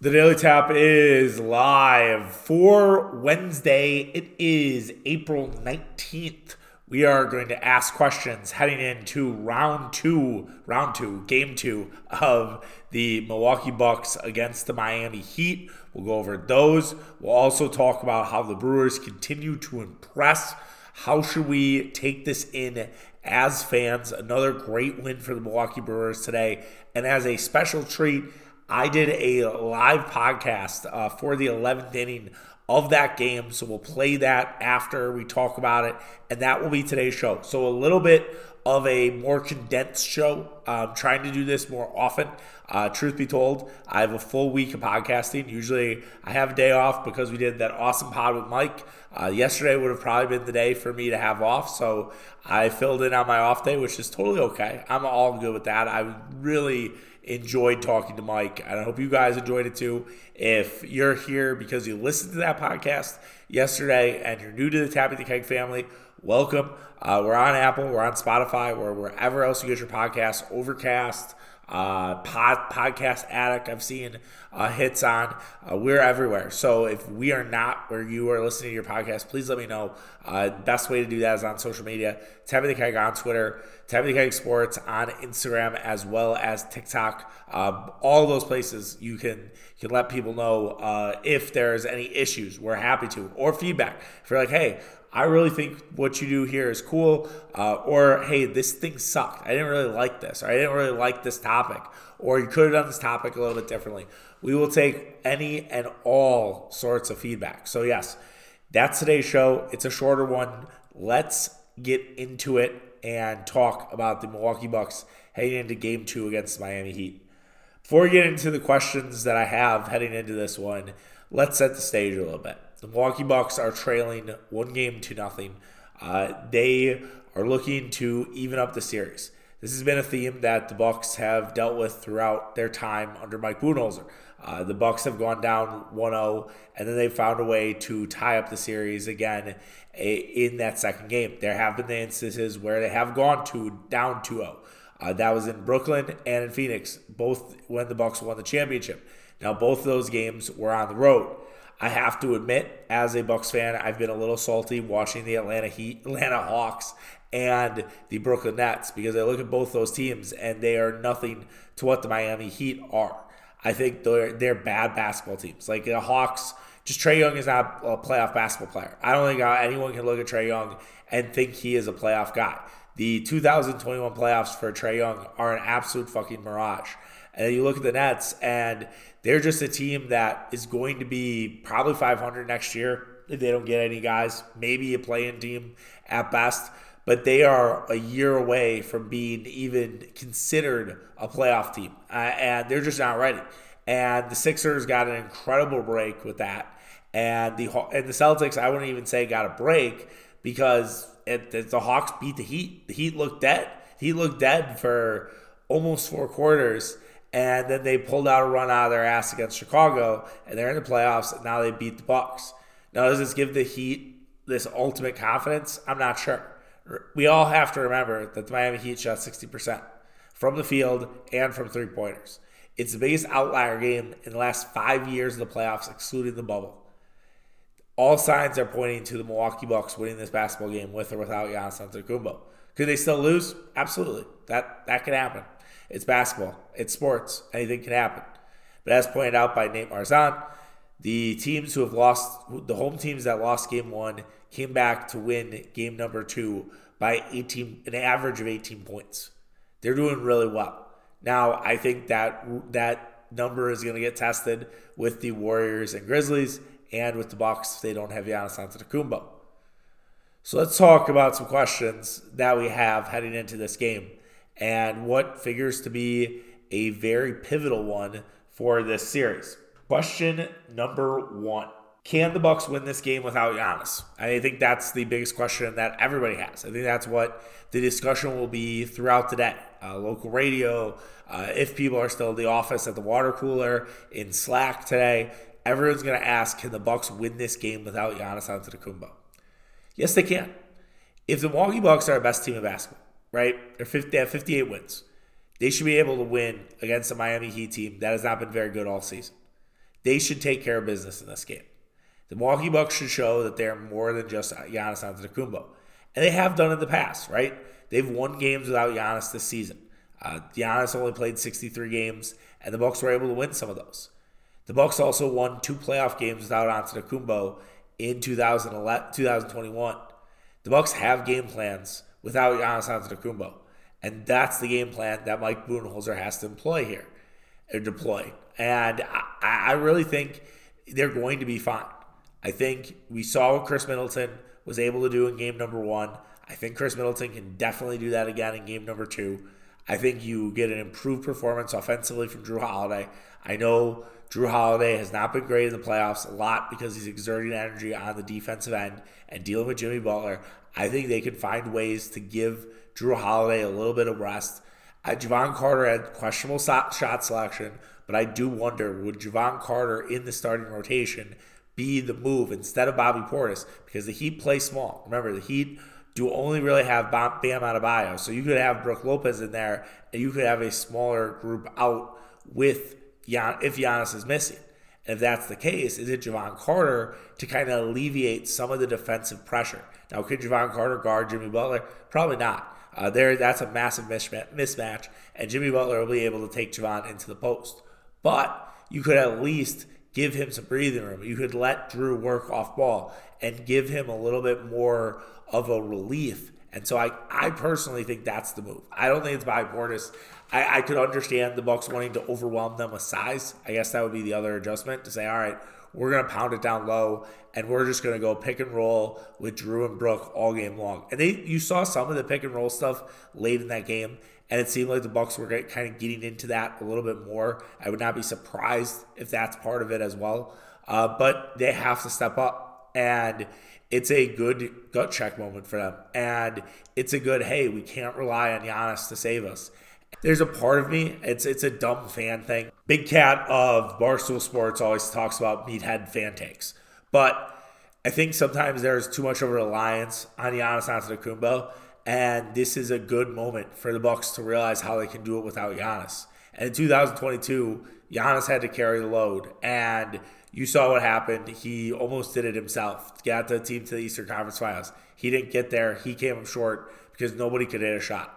The Daily Tap is live for Wednesday. It is April 19th. We are going to ask questions heading into round two, round two, game two of the Milwaukee Bucks against the Miami Heat. We'll go over those. We'll also talk about how the Brewers continue to impress. How should we take this in as fans? Another great win for the Milwaukee Brewers today. And as a special treat, I did a live podcast uh, for the 11th inning of that game. So we'll play that after we talk about it. And that will be today's show. So a little bit of a more condensed show. I'm trying to do this more often. Uh, truth be told, I have a full week of podcasting. Usually I have a day off because we did that awesome pod with Mike. Uh, yesterday would have probably been the day for me to have off. So I filled in on my off day, which is totally okay. I'm all good with that. I really enjoyed talking to Mike, and I hope you guys enjoyed it too. If you're here because you listened to that podcast yesterday and you're new to the Tapping the Keg family, welcome. Uh, we're on Apple, we're on Spotify, we're wherever else you get your podcasts, Overcast, uh, pod, podcast addict i've seen uh, hits on. Uh, we're everywhere. So if we are not where you are listening to your podcast please let me know. Uh, best way to do that is on social media. Tapping the Keg on twitter The Keg sports on instagram as well as tiktok um, all those places you can you can let people know uh, if there's any issues we're happy to or feedback if you're like hey I really think what you do here is cool. Uh, or, hey, this thing sucked. I didn't really like this. Or I didn't really like this topic. Or you could have done this topic a little bit differently. We will take any and all sorts of feedback. So, yes, that's today's show. It's a shorter one. Let's get into it and talk about the Milwaukee Bucks heading into game two against Miami Heat. Before we get into the questions that I have heading into this one, let's set the stage a little bit. The Milwaukee Bucks are trailing one game to nothing. Uh, they are looking to even up the series. This has been a theme that the Bucks have dealt with throughout their time under Mike Budenholzer. Uh, the Bucks have gone down 1-0, and then they found a way to tie up the series again in that second game. There have been the instances where they have gone to down 2-0. Uh, that was in Brooklyn and in Phoenix, both when the Bucks won the championship. Now, both of those games were on the road. I have to admit, as a Bucks fan, I've been a little salty watching the Atlanta Heat, Atlanta Hawks, and the Brooklyn Nets because I look at both those teams and they are nothing to what the Miami Heat are. I think they're they're bad basketball teams. Like the Hawks, just Trae Young is not a playoff basketball player. I don't think uh, anyone can look at Trae Young and think he is a playoff guy. The 2021 playoffs for Trae Young are an absolute fucking mirage. And you look at the Nets, and they're just a team that is going to be probably 500 next year if they don't get any guys. Maybe a play-in team at best, but they are a year away from being even considered a playoff team, uh, and they're just not ready. And the Sixers got an incredible break with that, and the and the Celtics, I wouldn't even say got a break because it, it, the Hawks beat the Heat. The Heat looked dead. Heat looked dead for almost four quarters and then they pulled out a run out of their ass against Chicago, and they're in the playoffs. And now they beat the Bucks. Now, does this give the Heat this ultimate confidence? I'm not sure. We all have to remember that the Miami Heat shot 60% from the field and from three pointers. It's the biggest outlier game in the last five years of the playoffs, excluding the bubble. All signs are pointing to the Milwaukee Bucks winning this basketball game with or without Giannis Antetokounmpo. Could they still lose? Absolutely. That that could happen. It's basketball. It's sports. Anything can happen. But as pointed out by Nate Marzan, the teams who have lost, the home teams that lost game one, came back to win game number two by 18, an average of 18 points. They're doing really well. Now, I think that that number is going to get tested with the Warriors and Grizzlies and with the Bucks if they don't have Giannis Antetokounmpo. So let's talk about some questions that we have heading into this game and what figures to be a very pivotal one for this series. Question number one. Can the Bucks win this game without Giannis? I think that's the biggest question that everybody has. I think that's what the discussion will be throughout the day. Uh, local radio, uh, if people are still in the office at the water cooler, in Slack today, everyone's going to ask, can the Bucks win this game without Giannis Antetokounmpo? Yes, they can. If the Milwaukee Bucks are our best team in basketball, right? They're 50, they have 58 wins. They should be able to win against the Miami Heat team that has not been very good all season. they should take care of business in this game. The Milwaukee Bucks should show that they're more than just Giannis Antetokounmpo. And they have done in the past, right? They've won games without Giannis this season. Uh, Giannis only played 63 games, and the Bucks were able to win some of those. The Bucks also won two playoff games without Antetokounmpo in 2011, 2021. The Bucks have game plans without Giannis Antetokounmpo, and that's the game plan that Mike Budenholzer has to employ here, or deploy. And I, I really think they're going to be fine. I think we saw what Khris Middleton was able to do in game number one. I think Khris Middleton can definitely do that again in game number two. I think you get an improved performance offensively from Jrue Holiday. I know Jrue Holiday has not been great in the playoffs a lot because he's exerting energy on the defensive end and dealing with Jimmy Butler. I think they can find ways to give Jrue Holiday a little bit of rest. Uh, Jevon Carter had questionable shot selection, but I do wonder would Jevon Carter in the starting rotation be the move instead of Bobby Portis because the Heat play small. Remember, the Heat do only really have Bam Adebayo, so you could have Brook Lopez in there, and you could have a smaller group out with Gian, if Giannis is missing. And if that's the case, is it Jevon Carter to kind of alleviate some of the defensive pressure? Now, could Jevon Carter guard Jimmy Butler? Probably not. Uh, there, that's a massive mismatch, and Jimmy Butler will be able to take Jevon into the post. But you could at least give him some breathing room. You could let Jrue work off ball and give him a little bit more of a relief. And so I, I personally think that's the move. I don't think it's by Portis. I, I could understand the Bucks wanting to overwhelm them with size. I guess that would be the other adjustment to say, all right, we're to pound it down low and we're just to go pick and roll with Jrue and Brook all game long. And they you saw some of the pick and roll stuff late in that game and it seemed like the Bucks were kind of getting into that a little bit more. I would not be surprised if that's part of it as well. Uh, but they have to step up, and it's a good gut check moment for them, and it's a good hey, we can't rely on Giannis to save us. There's a part of me, it's it's a dumb fan thing. Big Cat of Barstool Sports always talks about meathead fan takes, but I think sometimes there's too much of a reliance on Giannis Antetokounmpo and this is a good moment for the Bucks to realize how they can do it without Giannis. And in 2022, Giannis had to carry the load, and you saw what happened. He almost did it himself. Got the team to the Eastern Conference Finals. He didn't get there. He came up short because nobody could hit a shot.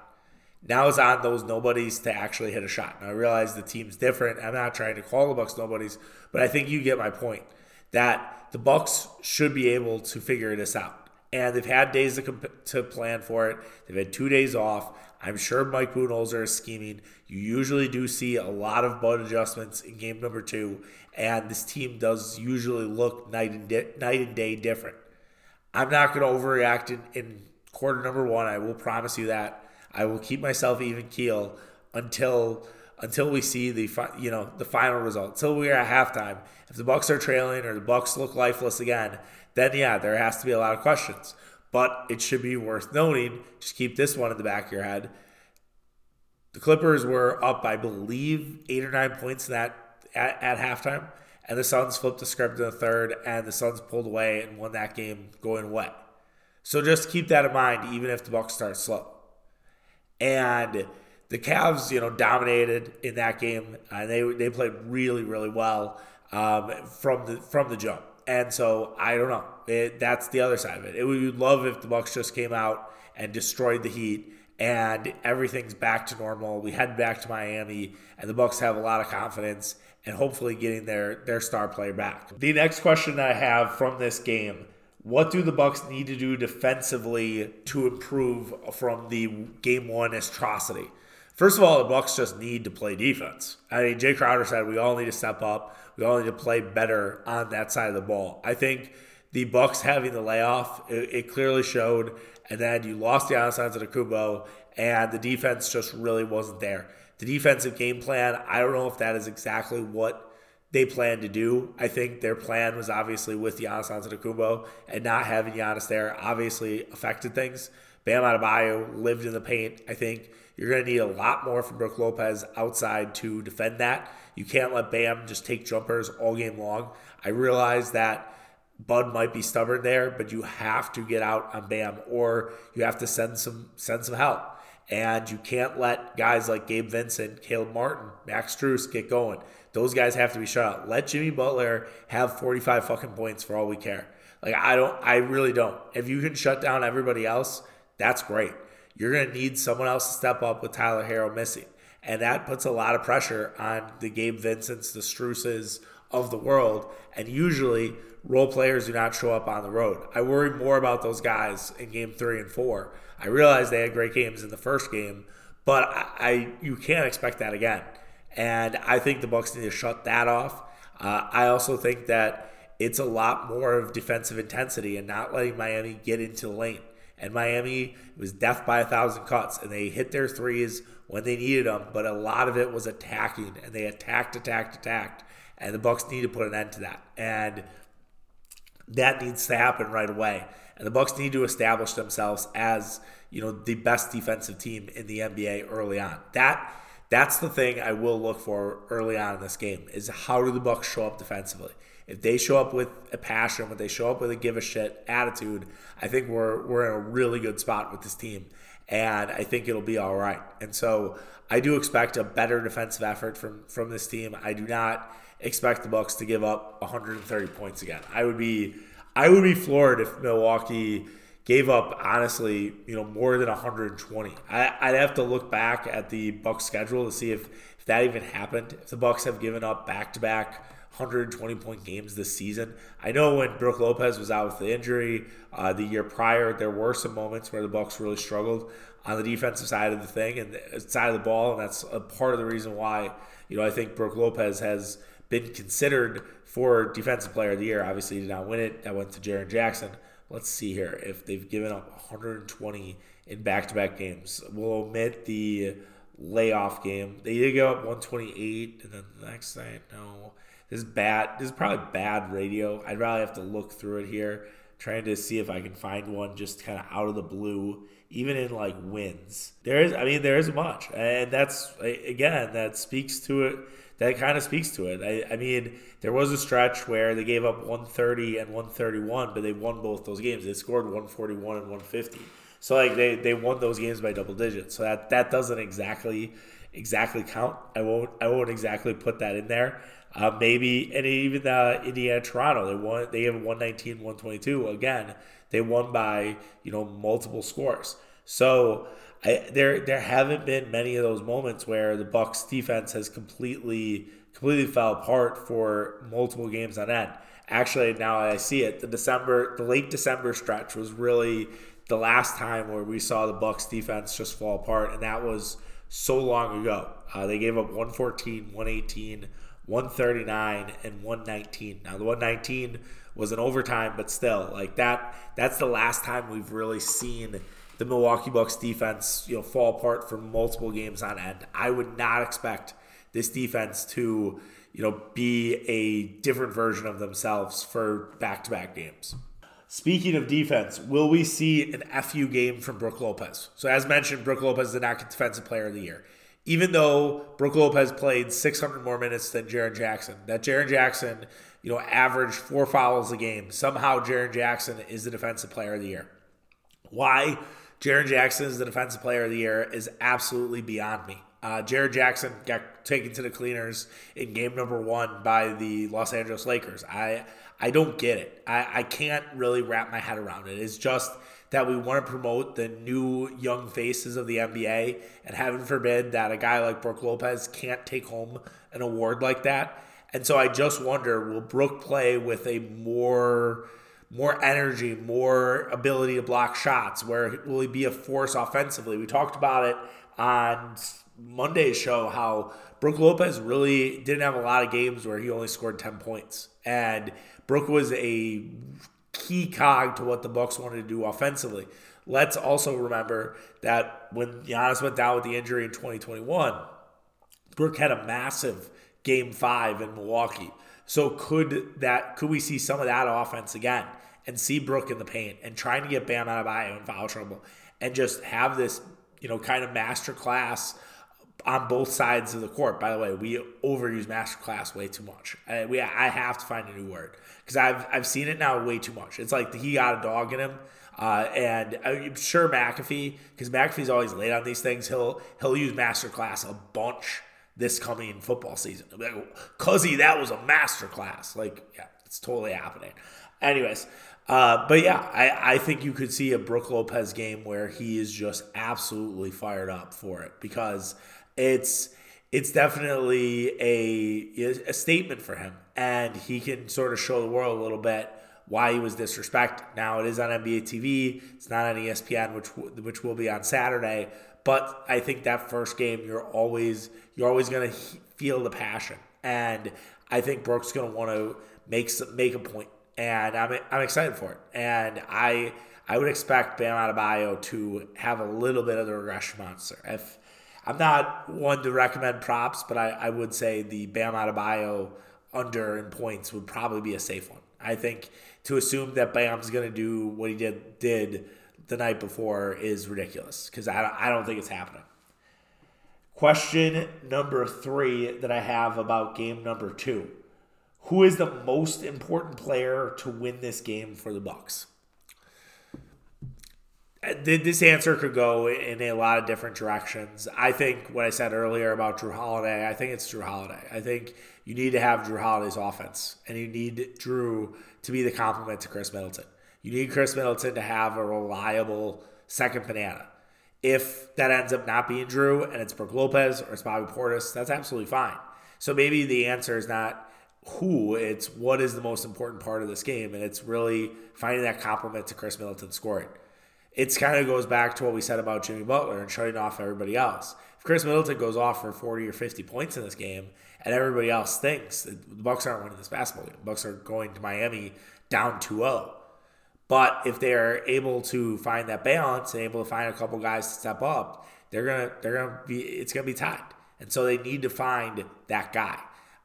Now it's on those nobodies to actually hit a shot. I realize the team's different. I'm not trying to call the Bucks nobodies, but I think you get my point that the Bucks should be able to figure this out and they've had days to, comp- to plan for it. They've had two days off. I'm sure Mike Budenholzer is scheming. You usually do see a lot of bud adjustments in game number two, and this team does usually look night and di- night and day different. I'm not going to overreact in, in quarter number one. I will promise you that. I will keep myself even keel until until we see the fi- you know the final result. Until we are at halftime. If the Bucks are trailing or the Bucks look lifeless again, then yeah, there has to be a lot of questions. But it should be worth noting, just keep this one in the back of your head. The Clippers were up, I believe, eight or nine points in that at, at halftime, and the Suns flipped the script in the third, and the Suns pulled away and won that game going wet. So just keep that in mind, even if the Bucks start slow. And the Cavs, you know, dominated in that game, and they they played really, really well um, from the from the jump. And so I don't know. It, that's the other side of it. it. We would love if the Bucks just came out and destroyed the Heat and everything's back to normal. We head back to Miami and the Bucks have a lot of confidence and hopefully getting their their star player back. The next question I have from this game, what do the Bucks need to do defensively to improve from the game 1 atrocity? First of all, the Bucks just need to play defense. I mean, Jay Crowder said we all need to step up. We all need to play better on that side of the ball. I think the Bucks having the layoff, it, it clearly showed. And then you lost the outside of the Kubo, and the defense just really wasn't there. The defensive game plan, I don't know if that is exactly what they plan to do. I think their plan was obviously with Giannis Antetokounmpo and not having Giannis there obviously affected things. Bam Adebayo lived in the paint. I think you're going to need a lot more from Brook Lopez outside to defend that. You can't let Bam just take jumpers all game long. I realize that Bud might be stubborn there, but you have to get out on Bam or you have to send some send some help. And you can't let guys like Gabe Vincent, Caleb Martin, Max Strus get going. Those guys have to be shut out. Let Jimmy Butler have 45 fucking points for all we care. Like I don't I really don't. If you can shut down everybody else, that's great. You're gonna need someone else to step up with Tyler Herro missing. And that puts a lot of pressure on the Gabe Vincents, the Struses of the world. And usually role players do not show up on the road. I worry more about those guys in game three and four. I realize they had great games in the first game, but I, I you can't expect that again. And I think the Bucks need to shut that off. Uh, I also think that it's a lot more of defensive intensity and not letting Miami get into the lane. And Miami was death by a thousand cuts, and they hit their threes when they needed them, but a lot of it was attacking, and they attacked, attacked, attacked, and the Bucks need to put an end to that. And that needs to happen right away. And the Bucks need to establish themselves as you know the best defensive team in the NBA early on. That that's the thing I will look for early on in this game is how do the Bucks show up defensively. If they show up with a passion, if they show up with a give a shit attitude, I think we're we're in a really good spot with this team, and I think it'll be all right. And so I do expect a better defensive effort from from this team. I do not expect the Bucks to give up 130 points again. I would be I would be floored if Milwaukee gave up honestly, you know, more than 120. I, would have to look back at the Bucks schedule to see if, if that even happened. If the Bucks have given up back to back 120 point games this season. I know when Brook Lopez was out with the injury uh, the year prior, there were some moments where the Bucks really struggled on the defensive side of the thing and the side of the ball, and that's a part of the reason why you know I think Brook Lopez has been considered for Defensive Player of the Year. Obviously, he did not win it. That went to Jaren Jackson. Let's see here if they've given up 120 in back-to-back games. We'll omit the layoff game. They did go up 128, and then the next night, no. This is bad. This is probably bad radio. I'd rather have to look through it here, trying to see if I can find one just kind of out of the blue, even in like wins. There is, I mean, there isn't much, and that's again that speaks to it that kind of speaks to it. I, I, mean, there was a stretch where they gave up 130 and 131, but they won both those games. They scored 141 and 150. So like they, they won those games by double digits. So that that doesn't exactly exactly count. I won't I won't exactly put that in there. Uh, maybe and even uh, Indiana Toronto they won they have 119 122 again they won by you know multiple scores. So I, there there haven't been many of those moments where the Bucks defense has completely completely fell apart for multiple games on end. Actually, now I see it. The December, the late December stretch was really the last time where we saw the Bucks defense just fall apart, and that was so long ago. Uh, they gave up 114, 118, 139, and 119. Now the 119 was an overtime, but still, like that. That's the last time we've really seen the Milwaukee Bucks defense, you know, fall apart for multiple games on end. I would not expect this defense to, you know, be a different version of themselves for back-to-back games. Speaking of defense, will we see an FU game from Brook Lopez? So as mentioned, Brook Lopez did not get Defensive Player of the Year. Even though Brook Lopez played 600 more minutes than Jaren Jackson, that Jaren Jackson, you know, averaged four fouls a game. Somehow Jaren Jackson is the Defensive Player of the Year. Why? Jaren Jackson is the defensive player of the year is absolutely beyond me. Uh, Jaren Jackson got taken to the cleaners in game number one by the Los Angeles Lakers. I I don't get it. I, I can't really wrap my head around it. It's just that we want to promote the new young faces of the NBA, and heaven forbid that a guy like Brook Lopez can't take home an award like that. And so I just wonder will Brook play with a more more energy, more ability to block shots? Where will he be a force offensively? We talked about it on Monday's show how Brook Lopez really didn't have a lot of games where he only scored 10 points. And Brook was a key cog to what the Bucks wanted to do offensively. Let's also remember that when Giannis went down with the injury in 2021, Brook had a massive game five in Milwaukee. So could that could we see some of that offense again? and see Brook in the paint and trying to get Bam Adebayo and foul trouble and just have this, you know, kind of master class on both sides of the court. By the way, we overuse masterclass way too much. I, we I have to find a new word because I've I've seen it now way too much. It's like he got a dog in him. Uh, and I'm sure McAfee, because McAfee's always late on these things, he'll he'll use masterclass a bunch this coming football season. Like, Cuzzy, that was a masterclass. Like, yeah, it's totally happening. Anyways, uh, but yeah, I, I think you could see a Brook Lopez game where he is just absolutely fired up for it because it's it's definitely a a statement for him, and he can sort of show the world a little bit why he was disrespected. Now it is on NBA TV. It's not on ESPN, which which will be on Saturday. But I think that first game, you're always you're always going to feel the passion, and I think Brooks going to want to make some, make a point, and I'm I'm excited for it, and I I would expect Bam Adebayo to have a little bit of the regression monster. If I'm not one to recommend props, but I, I would say the Bam Adebayo under in points would probably be a safe one. I think to assume that Bam's going to do what he did did the night before is ridiculous because I, I don't think it's happening. Question number three that I have about game number two: Who is the most important player to win this game for the Bucks? This answer could go in a lot of different directions. I think what I said earlier about Jrue Holiday, I think it's Jrue Holiday. I think you need to have Jrue Holiday's offense, and you need Jrue to be the complement to Khris Middleton. You need Khris Middleton to have a reliable second banana. If that ends up not being Jrue and it's Brook Lopez or it's Bobby Portis, that's absolutely fine. So maybe the answer is not who, it's what is the most important part of this game, and it's really finding that complement to Khris Middleton scoring it's kind of goes back to what we said about Jimmy Butler and shutting off everybody else. If Khris Middleton goes off for 40 or 50 points in this game and everybody else thinks the Bucks aren't winning this basketball game, the Bucks are going to Miami down 2-0. But if they're able to find that balance and able to find a couple guys to step up, they're gonna they're gonna be it's gonna be tied. And so they need to find that guy.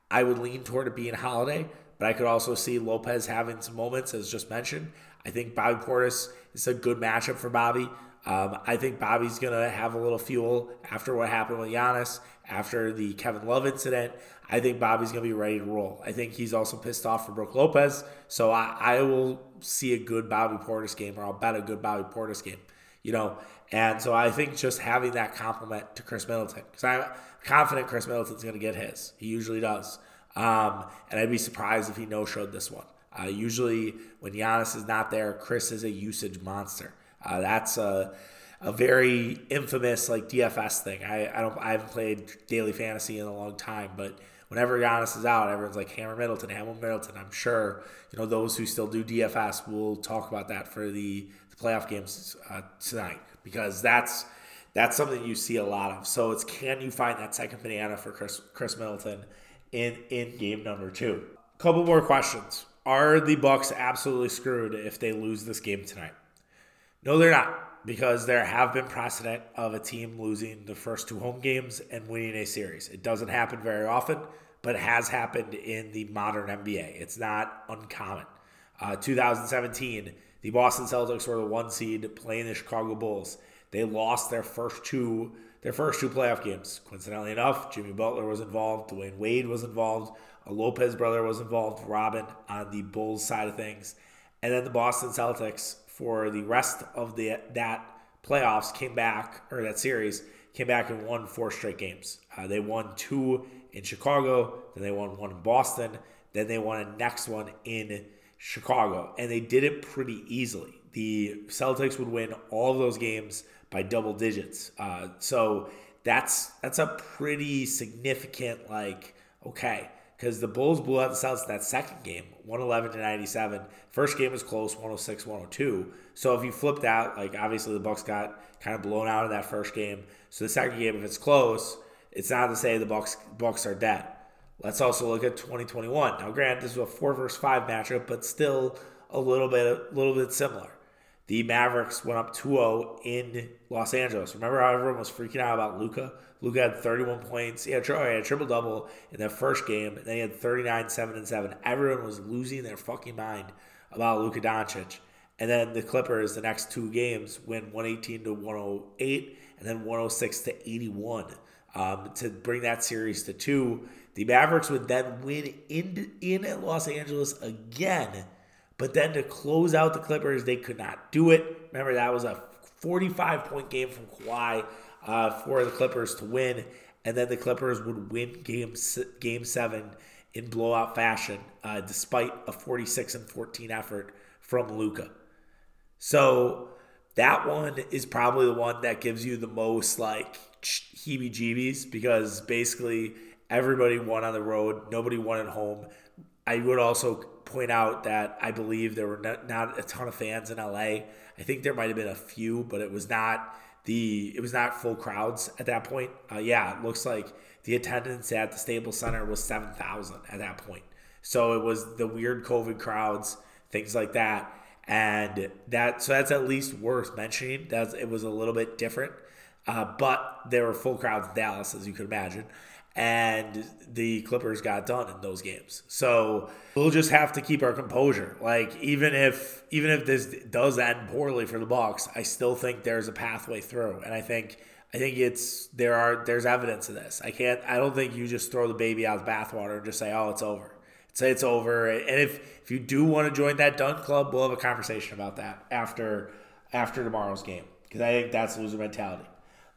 I would lean toward it being Holiday, but I could also see Lopez having some moments, as just mentioned. I think Bobby Portis is a good matchup for Bobby. Um, I think Bobby's going to have a little fuel after what happened with Giannis, after the Kevin Love incident. I think Bobby's going to be ready to roll. I think he's also pissed off for Brook Lopez. So I, I will see a good Bobby Portis game, or I'll bet a good Bobby Portis game, you know. And so I think just having that compliment to Khris Middleton, because I'm confident Khris Middleton's going to get his. He usually does. Um, and I'd be surprised if he no showed this one. Uh, usually, when Giannis is not there, Khris is a usage monster. Uh, that's a, a very infamous like DFS thing. I, I don't I haven't played daily fantasy in a long time, but whenever Giannis is out, everyone's like Hammer Middleton, Hammer Middleton. I'm sure you know those who still do DFS will talk about that for the, the playoff games uh, tonight because that's that's something you see a lot of. So it's can you find that second banana for Chris Khris Middleton in in game number two? Couple more questions. Are the Bucks absolutely screwed if they lose this game tonight? No, they're not, because there have been precedent of a team losing the first two home games and winning a series. It doesn't happen very often, but it has happened in the modern NBA. It's not uncommon. Uh, 2017, the Boston Celtics were the one seed playing the Chicago Bulls. They lost their first two their first two playoff games. Coincidentally enough, Jimmy Butler was involved, Dwyane Wade was involved, a Lopez brother was involved, Robin on the Bulls side of things, and then the Boston Celtics for the rest of the that playoffs came back or that series came back and won four straight games. Uh, they won two in Chicago, then they won one in Boston, then they won a next one in Chicago, and they did it pretty easily. The Celtics would win all of those games by double digits. Uh, so that's that's a pretty significant like okay because the Bulls blew out the Celtics that second game, 111 to 97. First game was close, 106 102. So if you flipped out, like obviously the Bucks got kind of blown out in that first game. So the second game, if it's close, it's not to say the Bucks Bucks are dead. Let's also look at 2021. Now, grant this was a four versus five matchup, but still a little bit a little bit similar the Mavericks went up 2-0 in Los Angeles. Remember how everyone was freaking out about Luka? Luka had 31 points. He had, he had a triple double in that first game, and then he had 39, 7 and 7. Everyone was losing their fucking mind about Luka Doncic. And then the Clippers, the next two games, win 118 to 108, and then 106 to 81. um, to bring that series to two. The Mavericks would then win in in Los Angeles again, but then to close out the Clippers, they could not do it. Remember that was a 45 point game from Kawhi uh, for the Clippers to win, and then the Clippers would win game game seven in blowout fashion, uh, despite a 46 and 14 effort from Luka. So that one is probably the one that gives you the most like heebie jeebies because basically everybody won on the road, nobody won at home. I would also point out that I believe there were not, not a ton of fans in LA. I think there might have been a few, but it was not the it was not full crowds at that point. Uh, yeah, it looks like the attendance at the Staples Center was seven thousand at that point. So it was the weird COVID crowds, things like that, and that so that's at least worth mentioning. That it was a little bit different, uh, but there were full crowds in Dallas, as you could imagine and the Clippers got done in those games. So we'll just have to keep our composure. Like even if even if this does end poorly for the Bucks, I still think there's a pathway through, and I think I think it's there are there's evidence of this. I can't. I don't think you just throw the baby out of the bathwater and just say, "Oh, it's over." Say it's over. And if if you do want to join that dunk club, we'll have a conversation about that after after tomorrow's game because I think that's loser mentality.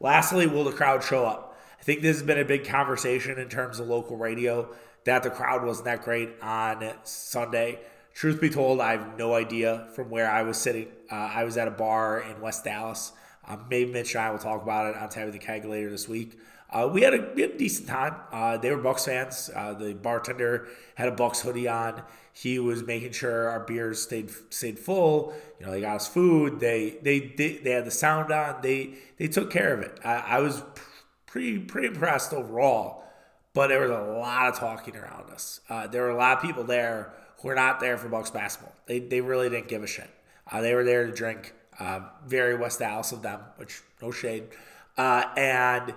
Lastly, will the crowd show up? I think this has been a big conversation in terms of local radio that the crowd wasn't that great on Sunday. Truth be told, I have no idea from where I was sitting. Uh, I was at a bar in West Dallas. Um, maybe Mitch and I will talk about it on of the Keg later this week. Uh, we, had a, we, had a, decent time. Uh, they were Bucks fans. Uh, the bartender had a Bucks hoodie on. He was making sure our beers stayed stayed full. You know, they got us food. They they they, they had the sound on. They they took care of it. I, I was pretty pretty impressed overall. But there was a lot of talking around us. Uh, there were a lot of people there who were not there for Bucks basketball. They, they really didn't give a shit. Uh, they were there to drink. Uh, very West Dallas of them, which no shade. Uh, and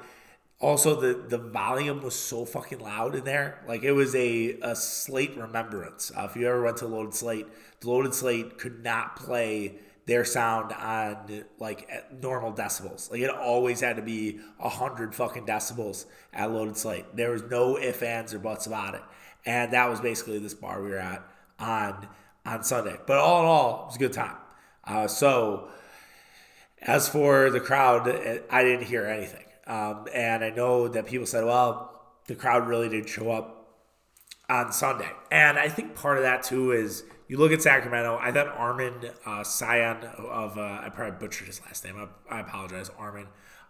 also the the volume was so fucking loud in there. Like it was a, a slate remembrance. Uh, if you ever went to Loaded Slate, the Loaded Slate could not play their sound on like normal decibels. Like it always had to be a hundred fucking decibels at Loaded Slate. There was no ifs, ands, or buts about it. And that was basically this bar we were at on on Sunday. But all in all, it was a good time. Uh, so as for the crowd, I didn't hear anything. Um, and I know that people said, well, the crowd really did show up on Sunday. And I think part of that too is you look at Sacramento. I thought Armin uh, Scion of uh, I probably butchered his last name. I, I apologize, Armin.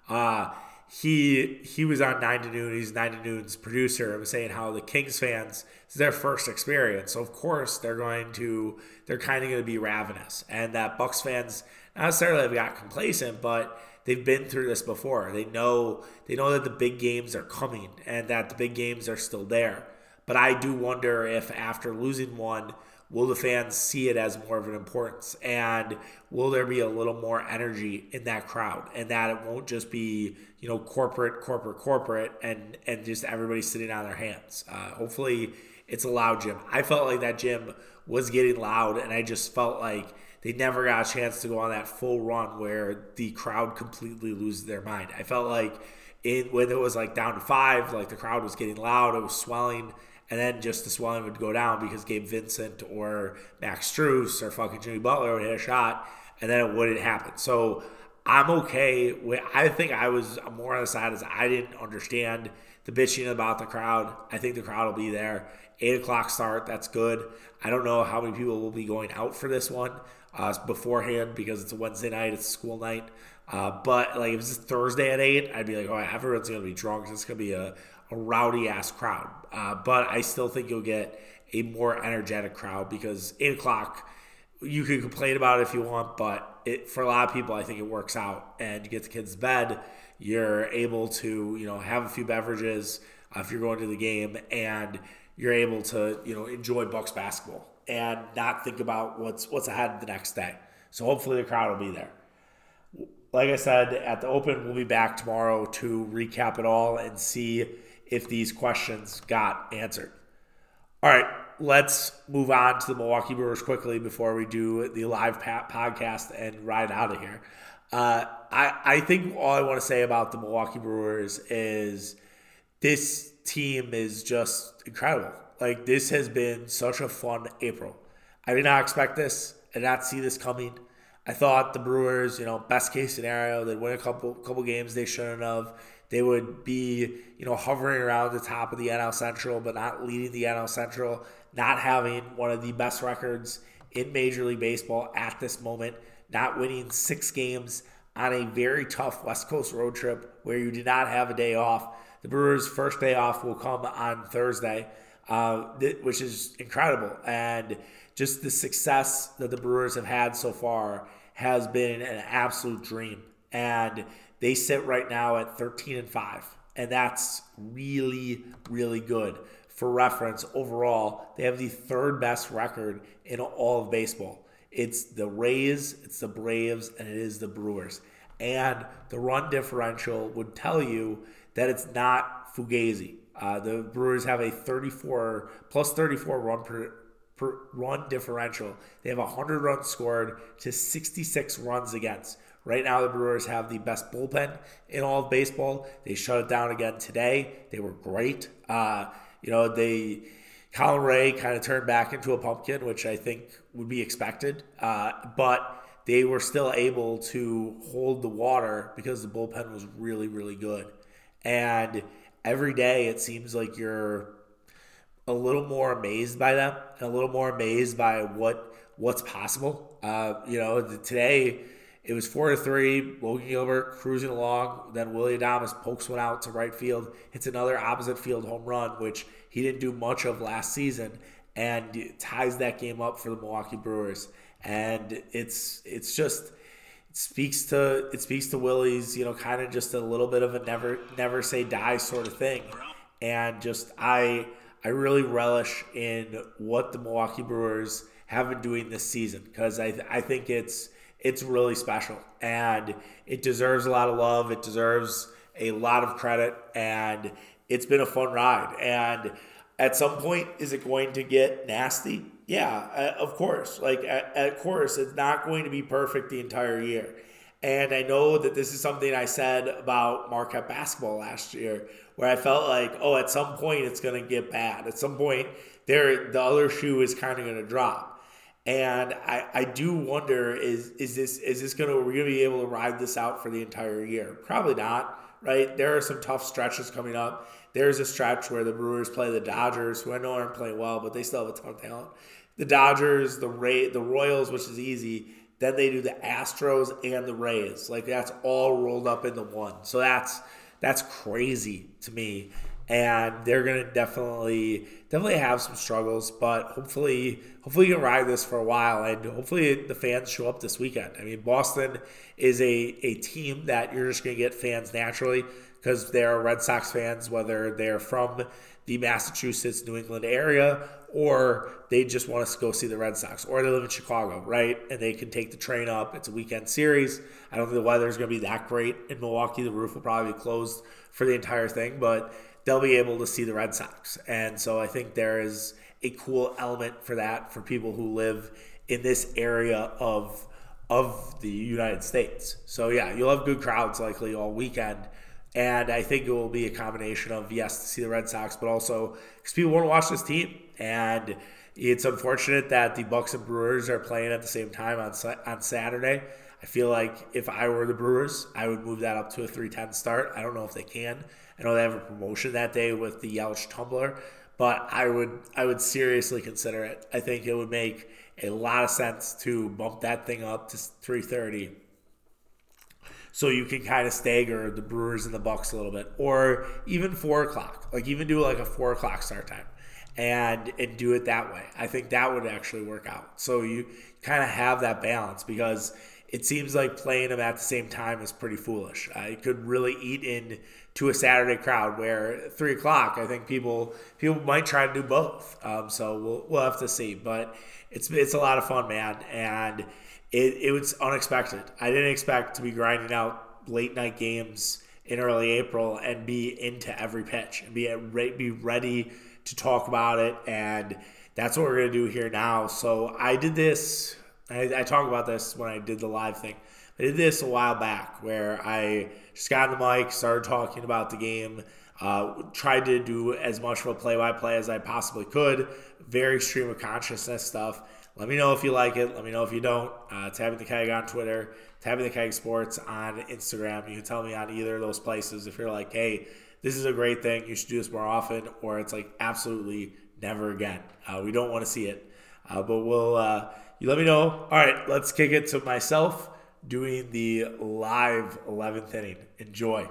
Uh, he he was on Nine to Noon. He's Nine to Noon's producer. I was saying how the Kings fans is their first experience, so of course they're going to they're kind of going to be ravenous, and that Bucks fans not necessarily have got complacent, but they've been through this before. They know they know that the big games are coming and that the big games are still there. But I do wonder if after losing one will the fans see it as more of an importance? And will there be a little more energy in that crowd? And that it won't just be you know corporate corporate corporate and and just everybody sitting on their hands. Uh, hopefully it's a loud gym. I felt like that gym was getting loud and i just felt like they never got a chance to go on that full run where the crowd completely loses their mind. I felt like it when it was like down to five like the crowd was getting loud it was swelling and then just the swelling would go down because Gabe Vincent or Max Strus or fucking Jimmy Butler would hit a shot, and then it wouldn't happen. So I'm okay with. I think I was more on the side as I didn't understand the bitching about the crowd. I think the crowd will be there. Eight o'clock start. That's good. I don't know how many people will be going out for this one uh, beforehand because it's a Wednesday night. It's school night. Uh, but like if it's Thursday at eight, I'd be like, oh, everyone's gonna be drunk. It's gonna be a a rowdy ass crowd. Uh, but I still think you'll get a more energetic crowd because eight o'clock, you can complain about it if you want, but it, for a lot of people, I think it works out. And you get the kids to bed, you're able to you know have a few beverages uh, if you're going to the game, and you're able to you know enjoy Bucks basketball and not think about what's what's ahead the next day. So hopefully the crowd will be there. Like I said, at the Open, we'll be back tomorrow to recap it all and see if these questions got answered. All right, let's move on to the Milwaukee Brewers quickly before we do the live podcast and ride out of here. Uh, I I think all I want to say about the Milwaukee Brewers is this team is just incredible. Like this has been such a fun April. I did not expect this. I did not see this coming. I thought the Brewers, you know, best case scenario, they'd win a couple couple games they shouldn't have. They would be, you know, hovering around the top of the NL Central, but not leading the NL Central, not having one of the best records in Major League Baseball at this moment, not winning six games on a very tough West Coast road trip where you did not have a day off. The Brewers' first day off will come on Thursday, uh, which is incredible. And just the success that the Brewers have had so far has been an absolute dream. And they sit right now at 13 and 5. And that's really, really good. For reference, overall, they have the third best record in all of baseball. It's the Rays, it's the Braves, and it is the Brewers. And the run differential would tell you that it's not Fugazi. Uh, the Brewers have a 34 plus 34 run per, run differential. They have 100 runs scored to 66 runs against. Right now, the Brewers have the best bullpen in all of baseball. They shut it down again today. They were great. Uh, you know, they Colin Rea kind of turned back into a pumpkin, which I think would be expected. Uh, but they were still able to hold the water because the bullpen was really, really good. And every day, it seems like you're a little more amazed by them and a little more amazed by what what's possible. Uh, you know, today it was four to three. Logan Gilbert cruising along. Then Willie Adames pokes one out to right field. Hits another opposite field home run, which he didn't do much of last season, and ties that game up for the Milwaukee Brewers. And it's it's just it speaks to it speaks to Willie's you know kind of just a little bit of a never never say die sort of thing, and just I I really relish in what the Milwaukee Brewers have been doing this season because I I think it's it's really special and it deserves a lot of love. It deserves a lot of credit and it's been a fun ride. And at some point, is it going to get nasty? Yeah, uh, of course. Like, of course, it's not going to be perfect the entire year. And I know that this is something I said about Marquette basketball last year, where I felt like, oh, at some point it's going to get bad. At some point, there the other shoe is kind of going to drop. And I, I do wonder is is this is this gonna we're gonna be able to ride this out for the entire year? Probably not, right? There are some tough stretches coming up. There's a stretch where the Brewers play the Dodgers, who I know aren't playing well, but they still have a ton of talent. The Dodgers, the Ray, the Royals, which is easy. Then they do the Astros and the Rays. Like that's all rolled up into one. So that's that's crazy to me and they're gonna definitely definitely have some struggles, but hopefully hopefully you can ride this for a while, and hopefully the fans show up this weekend. I mean, Boston is a a team that you're just gonna get fans naturally because they're Red Sox fans, whether they're from the Massachusetts, New England area, or they just want us to go see the Red Sox, or they live in Chicago, right? And they can take the train up. It's a weekend series. I don't think the weather is going to be that great in Milwaukee. The roof will probably be closed for the entire thing, but they'll be able to see the Red Sox. And so I think there is a cool element for that for people who live in this area of of the United States. So yeah, you'll have good crowds likely all weekend. And I think it will be a combination of yes to see the Red Sox, but also because people want to watch this team. And it's unfortunate that the Bucks and Brewers are playing at the same time on on Saturday. I feel like if I were the Brewers, I would move that up to a 310 start. I don't know if they can. I know they have a promotion that day with the Yelich tumbler, but I would I would seriously consider it. I think it would make a lot of sense to bump that thing up to 330 so you can kind of stagger the Brewers and the Bucks a little bit, or even four o'clock. Like even do like a four o'clock start time, and and do it that way. I think that would actually work out. So you kind of have that balance because it seems like playing them at the same time is pretty foolish. Uh, it could really eat in to a Saturday crowd where three o'clock, I think people people might try to do both. Um, so we'll we'll have to see. But it's it's a lot of fun, man, and it, it was unexpected. I didn't expect to be grinding out late night games in early April and be into every pitch and be at, be ready to talk about it. And that's what we're gonna do here now. So I did this I, I talk about this when I did the live thing. I did this a while back where I just got on the mic, started talking about the game, uh, tried to do as much of a play by play as I possibly could. Very stream of consciousness stuff. Let me know if you like it. Let me know if you don't. Uh, tapping the keg on Twitter, tapping the keg sports on Instagram. You can tell me on either of those places if you're like, hey, this is a great thing. You should do this more often, or it's like absolutely never again. Uh, we don't want to see it. Uh, but we'll, uh, you let me know. All right, let's kick it to myself doing the live 11th inning. Enjoy.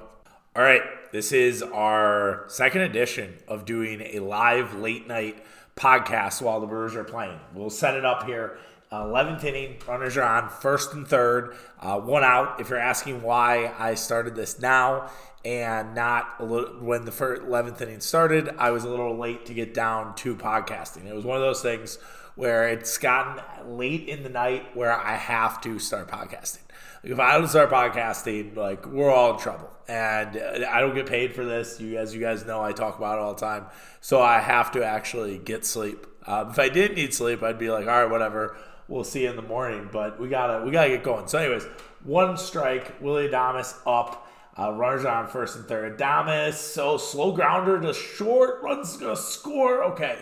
All right, this is our second edition of doing a live late night podcast while the Brewers are playing. We'll set it up here. Uh, 11th inning, runners are on, first and third, uh, one out. If you're asking why I started this now and not a little, when the first 11th inning started, I was a little late to get down to podcasting. It was one of those things where it's gotten late in the night where I have to start podcasting. Like if I don't start podcasting, like we're all in trouble, and I don't get paid for this. You, as you guys know, I talk about it all the time, so I have to actually get sleep. Um, if I didn't need sleep, I'd be like, all right, whatever. We'll see in the morning, but we gotta we gotta get going. So, anyways, one strike. Willy Adames up. Uh, runners on first and third. Adames, so slow grounder to short. Runs gonna score. Okay.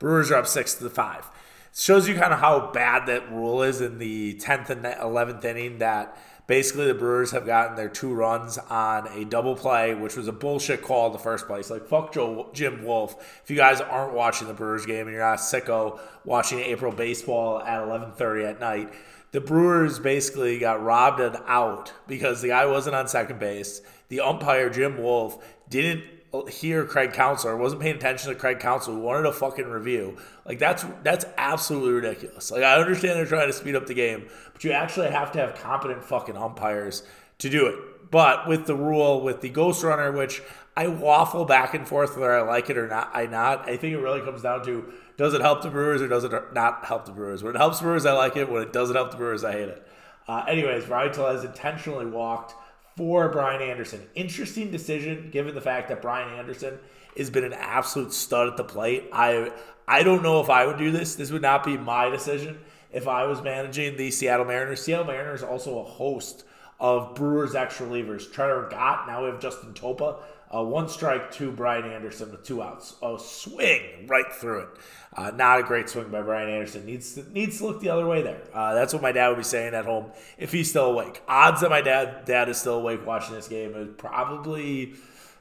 Brewers are up six to the five shows you kind of how bad that rule is in the 10th and 11th inning that basically the Brewers have gotten their two runs on a double play, which was a bullshit call in the first place. Like, fuck Joe, Jim Wolf. If you guys aren't watching the Brewers game and you're not sicko watching April baseball at 11.30 at night, the Brewers basically got robbed an out because the guy wasn't on second base. The umpire, Jim Wolf, didn't hear Craig Counsell or wasn't paying attention to Craig Counsell wanted a fucking review. Like that's that's absolutely ridiculous. Like I understand they're trying to speed up the game, but you actually have to have competent fucking umpires to do it. But with the rule with the ghost runner, which I waffle back and forth whether I like it or not, I not. I think it really comes down to does it help the Brewers or does it not help the Brewers? When it helps Brewers, I like it. When it doesn't help the Brewers, I hate it. Uh, anyways, Ryan Tellez intentionally walked for Brian Anderson. Interesting decision given the fact that Brian Anderson has been an absolute stud at the plate. I I don't know if I would do this. This would not be my decision if I was managing the Seattle Mariners. Seattle Mariners also a host of Brewers extra relievers. Trevor Gott. Now we have Justin Topa. Uh, one strike to Brian Anderson with two outs. A swing right through it. Uh, not a great swing by Brian Anderson. Needs to, needs to look the other way there. Uh, that's what my dad would be saying at home if he's still awake. Odds that my dad dad is still awake watching this game is probably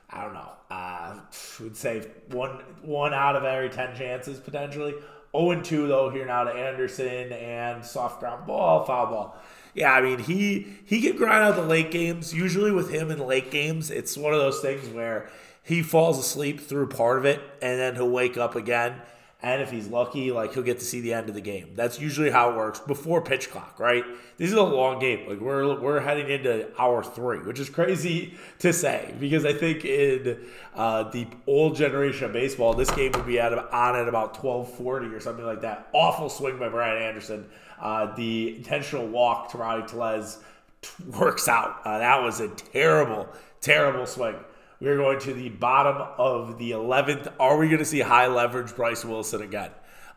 I don't know. Uh, would say one one out of every ten chances potentially. 0 2 though here now to Anderson and soft ground ball, foul ball. Yeah, I mean he he can grind out the late games. Usually with him in late games, it's one of those things where he falls asleep through part of it and then he'll wake up again and if he's lucky, like he'll get to see the end of the game. That's usually how it works before pitch clock, right? This is a long game. Like we're we're heading into hour three, which is crazy to say because I think in uh, the old generation of baseball, this game would be at, on at about twelve forty or something like that. Awful swing by Brian Anderson. Uh, the intentional walk to Rowdy Tellez works out. Uh, that was a terrible, terrible swing. We are going to the bottom of the 11th. Are we going to see high leverage Bryce Wilson again?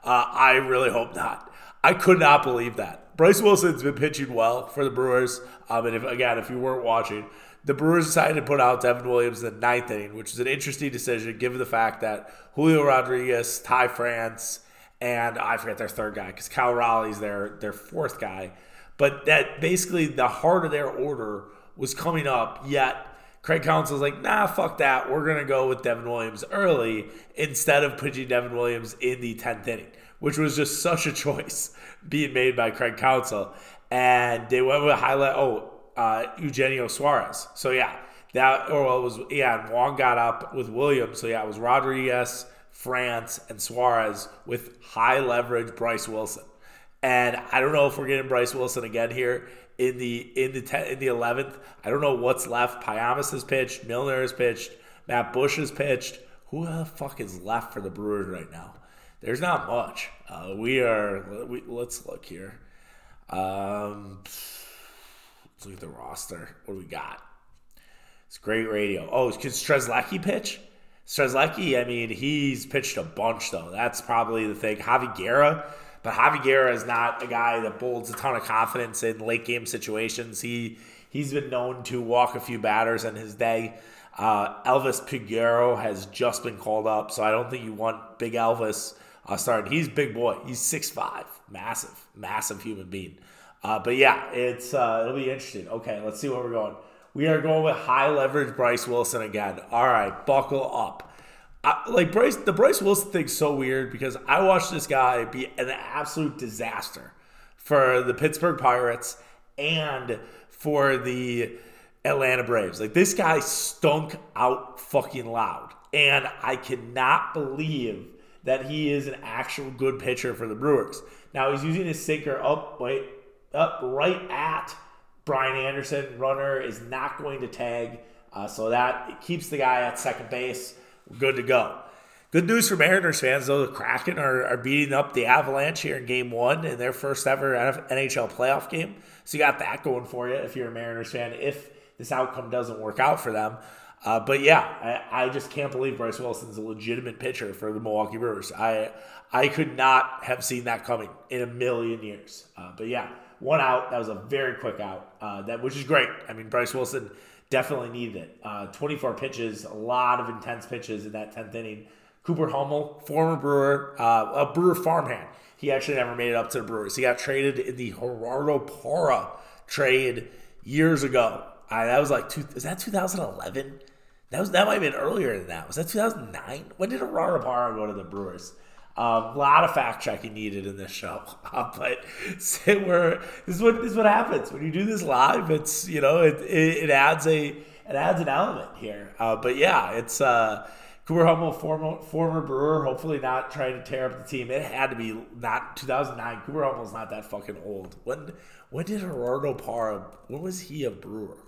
Uh, I really hope not. I could not believe that. Bryce Wilson's been pitching well for the Brewers. Um, and if, again, if you weren't watching, the Brewers decided to put out Devin Williams in the ninth inning, which is an interesting decision given the fact that Julio Rodriguez, Ty France, and I forget their third guy because Cal Raleigh's their their fourth guy. But that basically the heart of their order was coming up, yet Craig Counsell's like, nah, fuck that. We're going to go with Devin Williams early instead of putting Devin Williams in the 10th inning, which was just such a choice being made by Craig Counsell. And they went with highlight, oh, uh, Eugenio Suarez. So, yeah, that, or well, it was, yeah, and Wong got up with Williams. So, yeah, it was Rodriguez, France, and Suarez with high leverage Bryce Wilson. And I don't know if we're getting Bryce Wilson again here in the in the ten, in the eleventh. I don't know what's left. Payamps has pitched. Milner has pitched. Matt Bush has pitched. Who the fuck is left for the Brewers right now? There's not much. Uh, we are. We, let's look here. Um, let's look at the roster. What do we got? It's great radio. Oh, can Strzelecki pitch? Strzelecki, I mean, he's pitched a bunch though. That's probably the thing. Javi Guerra But Javi Guerra is not a guy that bolds a ton of confidence in late game situations. He he's been known to walk a few batters in his day. Uh, Elvis Peguero has just been called up, so I don't think you want Big Elvis uh, starting. He's big boy. He's six five, massive, massive human being. Uh, but yeah, it's uh, it'll be interesting. Okay, let's see where we're going. We are going with high leverage Bryce Wilson again. All right, buckle up. I, like Bryce, the Bryce Wilson thing's so weird because I watched this guy be an absolute disaster for the Pittsburgh Pirates and for the Atlanta Braves. Like this guy stunk out fucking loud, and I cannot believe that he is an actual good pitcher for the Brewers. Now he's using his sinker up, wait, up right at Brian Anderson. Runner is not going to tag, uh, so that keeps the guy at second base good to go. Good news for Mariners fans, though. The Kraken are, are beating up the Avalanche here in game one in their first ever NHL playoff game. So you got that going for you if you're a Mariners fan, if this outcome doesn't work out for them. Uh, but yeah, I, I, just can't believe Bryce Wilson's a legitimate pitcher for the Milwaukee Brewers. I I could not have seen that coming in a million years. Uh, but yeah, one out. That was a very quick out. Uh, that which is great. I mean, Bryce Wilson definitely needed it. Uh, 24 pitches, a lot of intense pitches in that 10th inning. Cooper Hummel, former Brewer, uh, a Brewer farmhand. He actually never made it up to the Brewers. He got traded in the Gerardo Parra trade years ago. I, that was like, two, is that 2011? That was that might have been earlier than that. Was that 2009? When did Gerardo Parra go to the Brewers? A lot of fact checking needed in this show, uh, but we're, this is what this is what happens when you do this live. It's you know it, it, it adds a it adds an element here. Uh, but yeah, it's uh, Cooper Hummel, former former Brewer, hopefully not trying to tear up the team. It had to be not 2009. Cooper Hummel's not that fucking old. When when did Gerardo Parra? When was he a Brewer?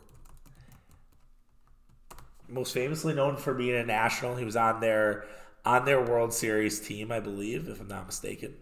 Most famously known for being a national, he was on there on their World Series team, I believe, if I'm not mistaken.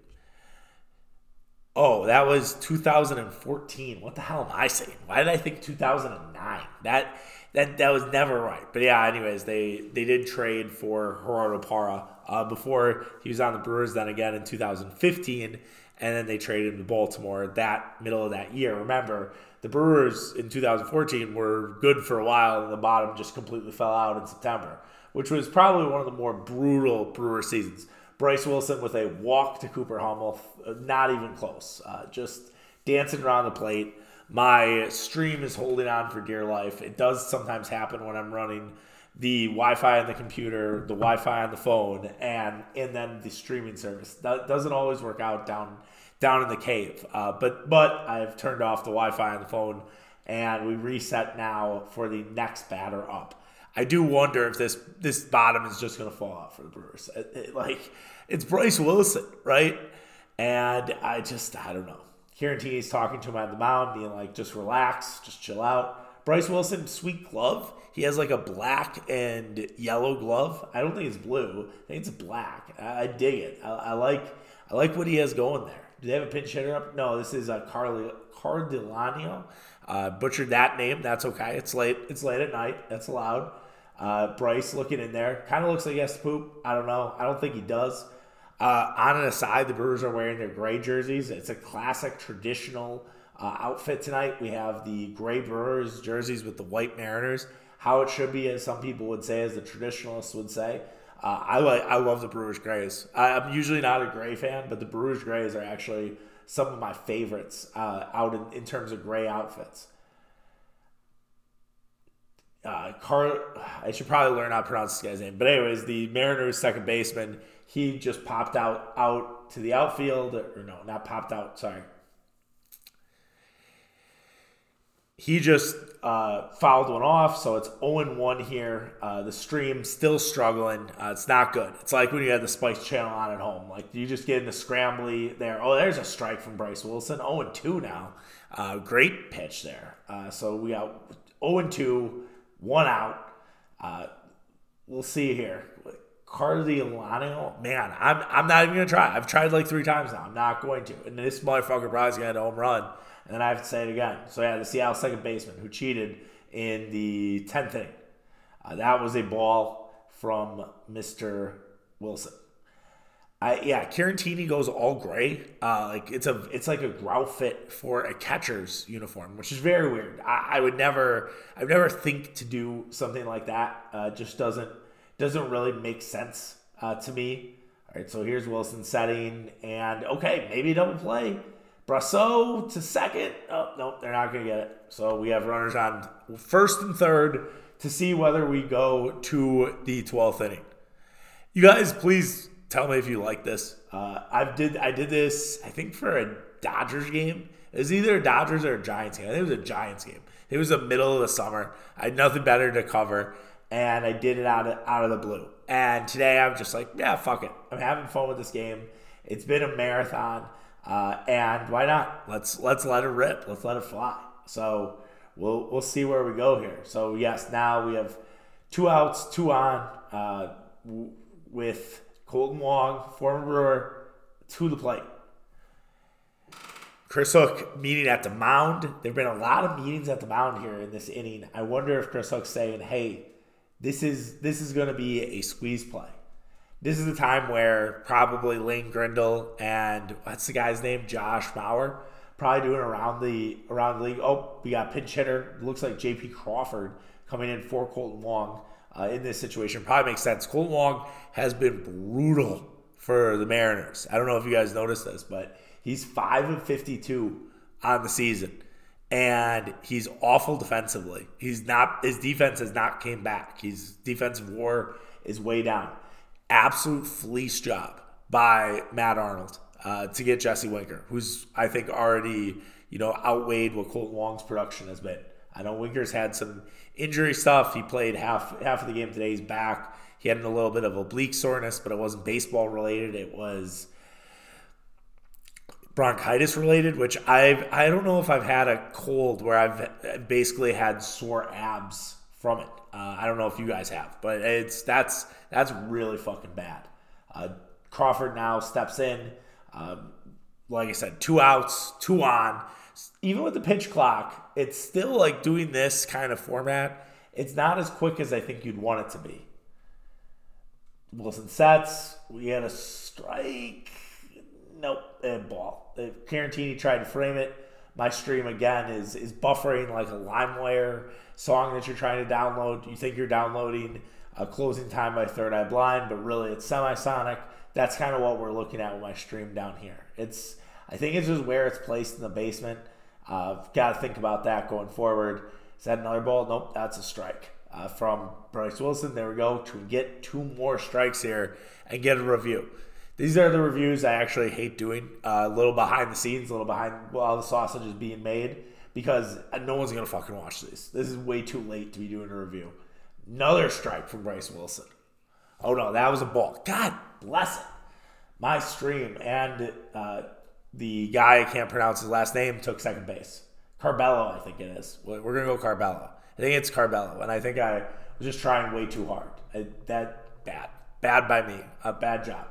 Oh, that was 2014. What the hell am I saying? Why did I think 2009? That that that was never right. But yeah, anyways, they they did trade for Gerardo Parra uh, before he was on the Brewers. Then again in 2015, and then they traded him to Baltimore that middle of that year. Remember, the Brewers in 2014 were good for a while, and the bottom just completely fell out in September which was probably one of the more brutal Brewer seasons. Bryce Wilson with a walk to Cooper Hummel, not even close, uh, just dancing around the plate. My stream is holding on for dear life. It does sometimes happen when I'm running the Wi-Fi on the computer, the Wi-Fi on the phone, and and then the streaming service. That doesn't always work out down down in the cave. Uh, but but I've turned off the Wi-Fi on the phone, and we reset now for the next batter up. I do wonder if this this bottom is just going to fall out for the Brewers. It, it, like it's Bryce Wilson, right? And I just I don't know. Caratini's talking to him at the mound, being like, "Just relax, just chill out." Bryce Wilson, sweet glove. He has like a black and yellow glove. I don't think it's blue. I think it's black. I, I dig it. I, I, like I like what he has going there. Do they have a pinch hitter up? No, this is a Carly Cardilano. Uh, butchered that name. That's okay. It's late. It's late at night. That's allowed. Uh, Bryce looking in there. Kind of looks like he has to poop. I don't know. I don't think he does. Uh, on an aside, the Brewers are wearing their gray jerseys. It's a classic traditional uh, outfit tonight. We have the gray Brewers jerseys with the white Mariners. How it should be, as some people would say, as the traditionalists would say. Uh, I like. I love the Brewers grays. I'm usually not a gray fan, but the Brewers grays are actually some of my favorites uh, out in, in terms of gray outfits. Uh, Car, I should probably learn how to pronounce this guy's name. But anyways, the Mariners second baseman, he just popped out out to the outfield, or no, not popped out. Sorry, he just uh, fouled one off, so it's 0 1 here. Uh, the stream still struggling. Uh, it's not good. It's like when you had the Spice channel on at home. Like you just get in the scrambly there. Oh, there's a strike from Bryce Wilson. 0 2 now. Uh, great pitch there. Uh, so we got 0 2, one out. Uh, we'll see here. Cardilano, man, I'm, I'm not even to try. I've tried like three times now. I'm not going to. And this motherfucker probably going to home run and then I have to say it again. So yeah, the Seattle second baseman who cheated in the tenth inning. Uh, that was a ball from Mr. Wilson. I yeah, Caratini goes all gray. Uh, like it's a it's like a growl fit for a catcher's uniform, which is very weird. I, I would never I would never think to do something like that. Uh, just doesn't doesn't really make sense uh, to me. All right, so here's Wilson setting, and okay, maybe double play. Brosseau to second. Oh no, they're not gonna get it. So we have runners on first and third to see whether we go to the twelfth inning. You guys, please tell me if you like this. Uh, I did I did this I think for a Dodgers game. It was either a Dodgers or a Giants game. I think it was a Giants game. It was the middle of the summer. I had nothing better to cover, and I did it out of out of the blue. And today I'm just like, yeah, fuck it. I'm having fun with this game. It's been a marathon, uh, and why not? Let's let's let it rip. Let's let it fly. So we'll we'll see where we go here. So yes, now we have two outs, two on, uh, with Kolten Wong, former Brewer, to the plate. Chris Hook meeting at the mound. There have been a lot of meetings at the mound here in this inning. I wonder if Chris Hook's saying, "Hey, this is this is going to be a squeeze play. This is the time where probably Lane Grindle and what's the guy's name, Josh Bauer, probably doing around the around the league. Oh, we got pinch hitter. Looks like J.P. Crawford coming in for Kolten Wong uh, in this situation. Probably makes sense. Kolten Wong has been brutal for the Mariners. I don't know if you guys noticed this, but he's 5 of 52 on the season. And he's awful defensively. He's not his defense has not came back. His defensive war is way down. Absolute fleece job by Matt Arnold uh, to get Jesse Winker, who's I think already, you know, outweighed what Kolten Wong's production has been. I know Winker's had some injury stuff. He played half half of the game today. He's back. He had a little bit of oblique soreness, but it wasn't baseball related. It was bronchitis related, which I've I don't know if I've had a cold where I've basically had sore abs from it. Uh, I don't know if you guys have, but it's that's that's really fucking bad. Uh, Crawford now steps in. Um, like I said, two outs, two on even with the pitch clock, it's still like doing this kind of format. It's not as quick as I think you'd want it to be. Wilson sets. We had a strike. Nope, and ball. Eh, Caratini tried to frame it. My stream again is is buffering like a LimeWire song that you're trying to download. You think you're downloading a closing time by Third Eye Blind, but really it's semisonic. That's kind of what we're looking at with my stream down here. It's I think it's just where it's placed in the basement. Uh, Got to think about that going forward. Is that another ball? Nope, that's a strike uh, from Bryce Wilson. There we go. To get two more strikes here and get a review. These are the reviews I actually hate doing. Uh, a little behind the scenes, a little behind while the sausage is being made because no one's gonna fucking watch this. This is way too late to be doing a review. Another strike from Bryce Wilson. Oh no, that was a ball. God bless it. My stream and uh, the guy I can't pronounce his last name took second base. Carbello, I think it is. We're gonna go Carbello. I think it's Carbello, and I think I was just trying way too hard. I, that bad, bad by me. A bad job.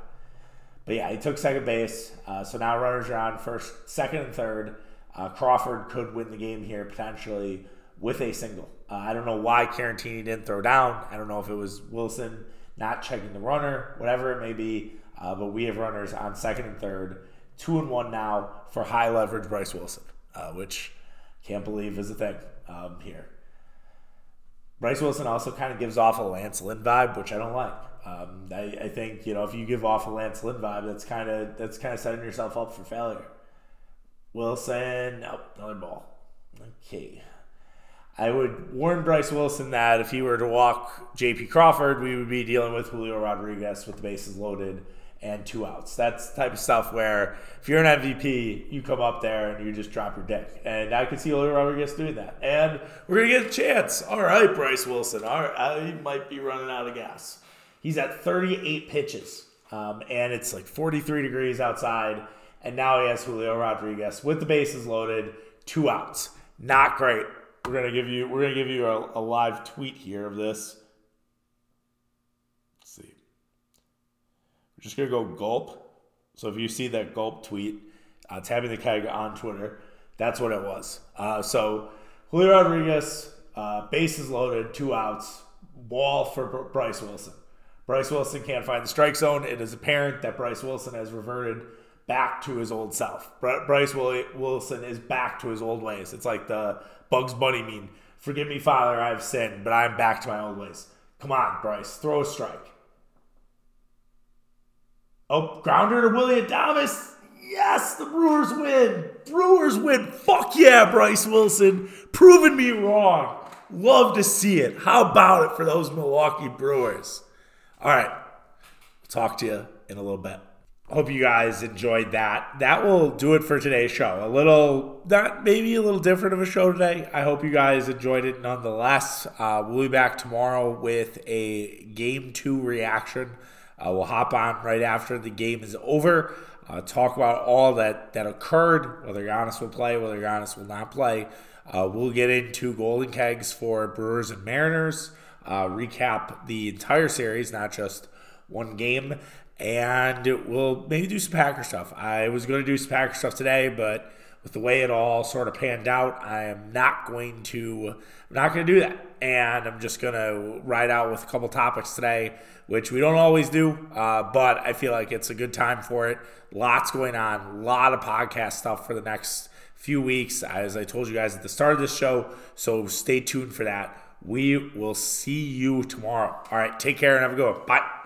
But yeah, he took second base. Uh, so now runners are on first, second, and third. Uh, Crawford could win the game here potentially with a single. Uh, I don't know why Caratini didn't throw down. I don't know if it was Wilson not checking the runner, whatever it may be. Uh, but we have runners on second and third two and one now for high leverage Bryce Wilson, uh, which can't believe is a thing um, here. Bryce Wilson also kind of gives off a Lance Lynn vibe, which I don't like. Um, I, I, think you know if you give off a Lance Lynn vibe, that's kind of that's kind of setting yourself up for failure. Wilson, nope, another ball. Okay. I would warn Bryce Wilson that if he were to walk J.P. Crawford, we would be dealing with Julio Rodriguez with the bases loaded and two outs. That's type of stuff where if you're an MVP, you come up there and you just drop your dick. And I could see Julio Rodriguez doing that. And we're gonna get a chance. All right, Bryce Wilson. All right, I might be running out of gas. He's at 38 pitches, um, and it's like 43 degrees outside. And now he has Julio Rodriguez with the bases loaded, two outs. Not great. We're gonna give you we're gonna give you a, a live tweet here of this. Just to go gulp. So if you see that gulp tweet, uh, tapping the keg on Twitter, that's what it was. Uh, so Julio Rodriguez, uh, bases loaded, two outs, ball for Bryce Wilson. Bryce Wilson can't find the strike zone. It is apparent that Bryce Wilson has reverted back to his old self. Bryce Wilson is back to his old ways. It's like the Bugs Bunny meme. Forgive me, Father, I've sinned, but I'm back to my old ways. Come on, Bryce, throw a strike. Oh, grounder to Willy Adames. Yes, the Brewers win. Brewers win. Fuck yeah, Bryce Wilson. Proving me wrong. Love to see it. How about it for those Milwaukee Brewers? All right. Talk to you in a little bit. Hope you guys enjoyed that. That will do it for today's show. A little, not maybe a little different of a show today. I hope you guys enjoyed it nonetheless. Uh, we'll be back tomorrow with a game two reaction. Uh, we'll hop on right after the game is over. Uh, talk about all that that occurred, whether Giannis will play, whether Giannis will not play. Uh, we'll get into Golden Kegs for Brewers and Mariners. Uh, recap the entire series, not just one game and we'll maybe do some Packer stuff. I was going to do some Packer stuff today, but with the way it all sort of panned out, I am not going to. I'm not going to do that, and I'm just going to ride out with a couple topics today, which we don't always do, uh, but I feel like it's a good time for it. Lots going on, a lot of podcast stuff for the next few weeks, as I told you guys at the start of this show. So stay tuned for that. We will see you tomorrow. All right, take care and have a good one. Bye.